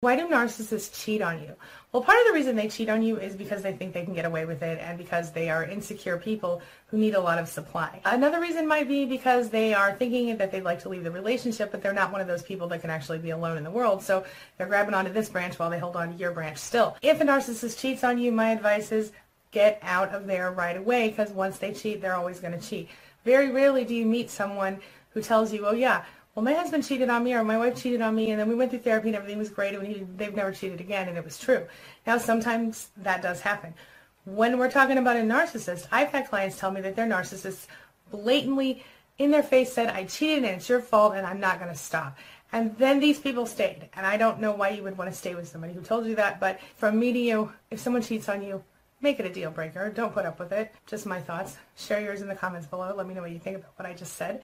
Why do narcissists cheat on you? Well, part of the reason they cheat on you is because they think they can get away with it and because they are insecure people who need a lot of supply. Another reason might be because they are thinking that they'd like to leave the relationship, but they're not one of those people that can actually be alone in the world. So they're grabbing onto this branch while they hold on to your branch still. If a narcissist cheats on you, my advice is get out of there right away because once they cheat, they're always going to cheat. Very rarely do you meet someone who tells you, oh yeah, well, my husband cheated on me or my wife cheated on me and then we went through therapy and everything was great and he, they've never cheated again and it was true. Now, sometimes that does happen. When we're talking about a narcissist, I've had clients tell me that their narcissists blatantly in their face said, I cheated and it's your fault and I'm not going to stop. And then these people stayed. And I don't know why you would want to stay with somebody who told you that, but from me to you, if someone cheats on you, make it a deal breaker. Don't put up with it. Just my thoughts. Share yours in the comments below. Let me know what you think about what I just said.